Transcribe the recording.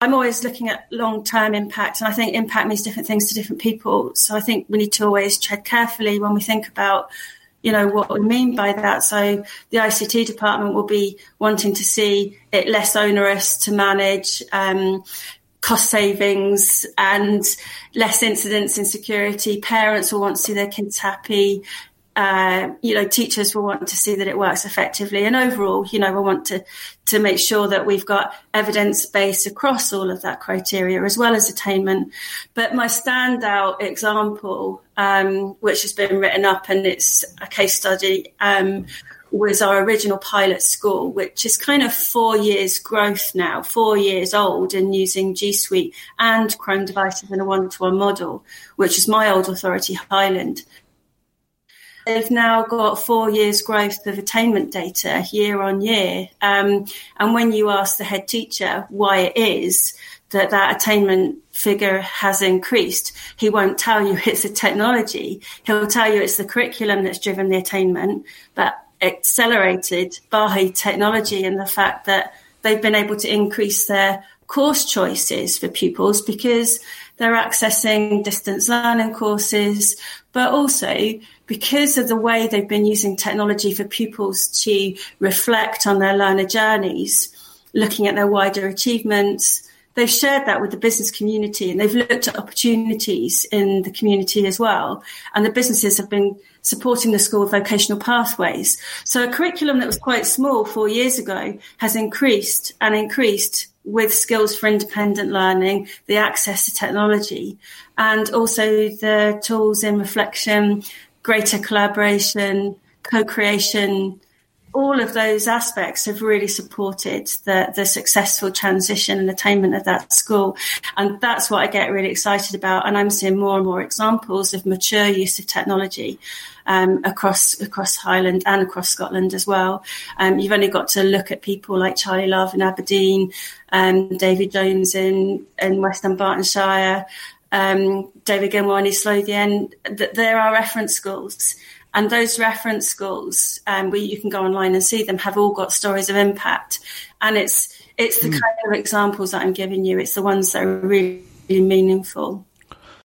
I'm always looking at long term impact, and I think impact means different things to different people. So I think we need to always tread carefully when we think about, you know, what we mean by that. So the ICT department will be wanting to see it less onerous to manage. Um, cost savings and less incidents in security. Parents will want to see their kids happy uh, you know, teachers will want to see that it works effectively. And overall, you know, we want to, to make sure that we've got evidence base across all of that criteria as well as attainment. But my standout example, um, which has been written up and it's a case study, um, was our original pilot school, which is kind of four years growth now, four years old and using G Suite and Chrome devices in a one to one model, which is my old authority Highland. They've now got four years' growth of attainment data year on year. Um, and when you ask the head teacher why it is that that attainment figure has increased, he won't tell you it's the technology. He'll tell you it's the curriculum that's driven the attainment, but accelerated by technology and the fact that they've been able to increase their course choices for pupils because they're accessing distance learning courses, but also because of the way they've been using technology for pupils to reflect on their learner journeys, looking at their wider achievements, they've shared that with the business community and they've looked at opportunities in the community as well. And the businesses have been supporting the school with vocational pathways. So a curriculum that was quite small four years ago has increased and increased with skills for independent learning, the access to technology, and also the tools in reflection, greater collaboration, co-creation, all of those aspects have really supported the, the successful transition and attainment of that school. And that's what I get really excited about. And I'm seeing more and more examples of mature use of technology um, across across Highland and across Scotland as well. Um, you've only got to look at people like Charlie Love in Aberdeen, um, David Jones in, in West Dunbartonshire, um, David Gilmore in East Lothian. There are reference schools. And those reference schools, um, where you can go online and see them, have all got stories of impact. And it's it's the mm. kind of examples that I'm giving you. It's the ones that are really, really meaningful.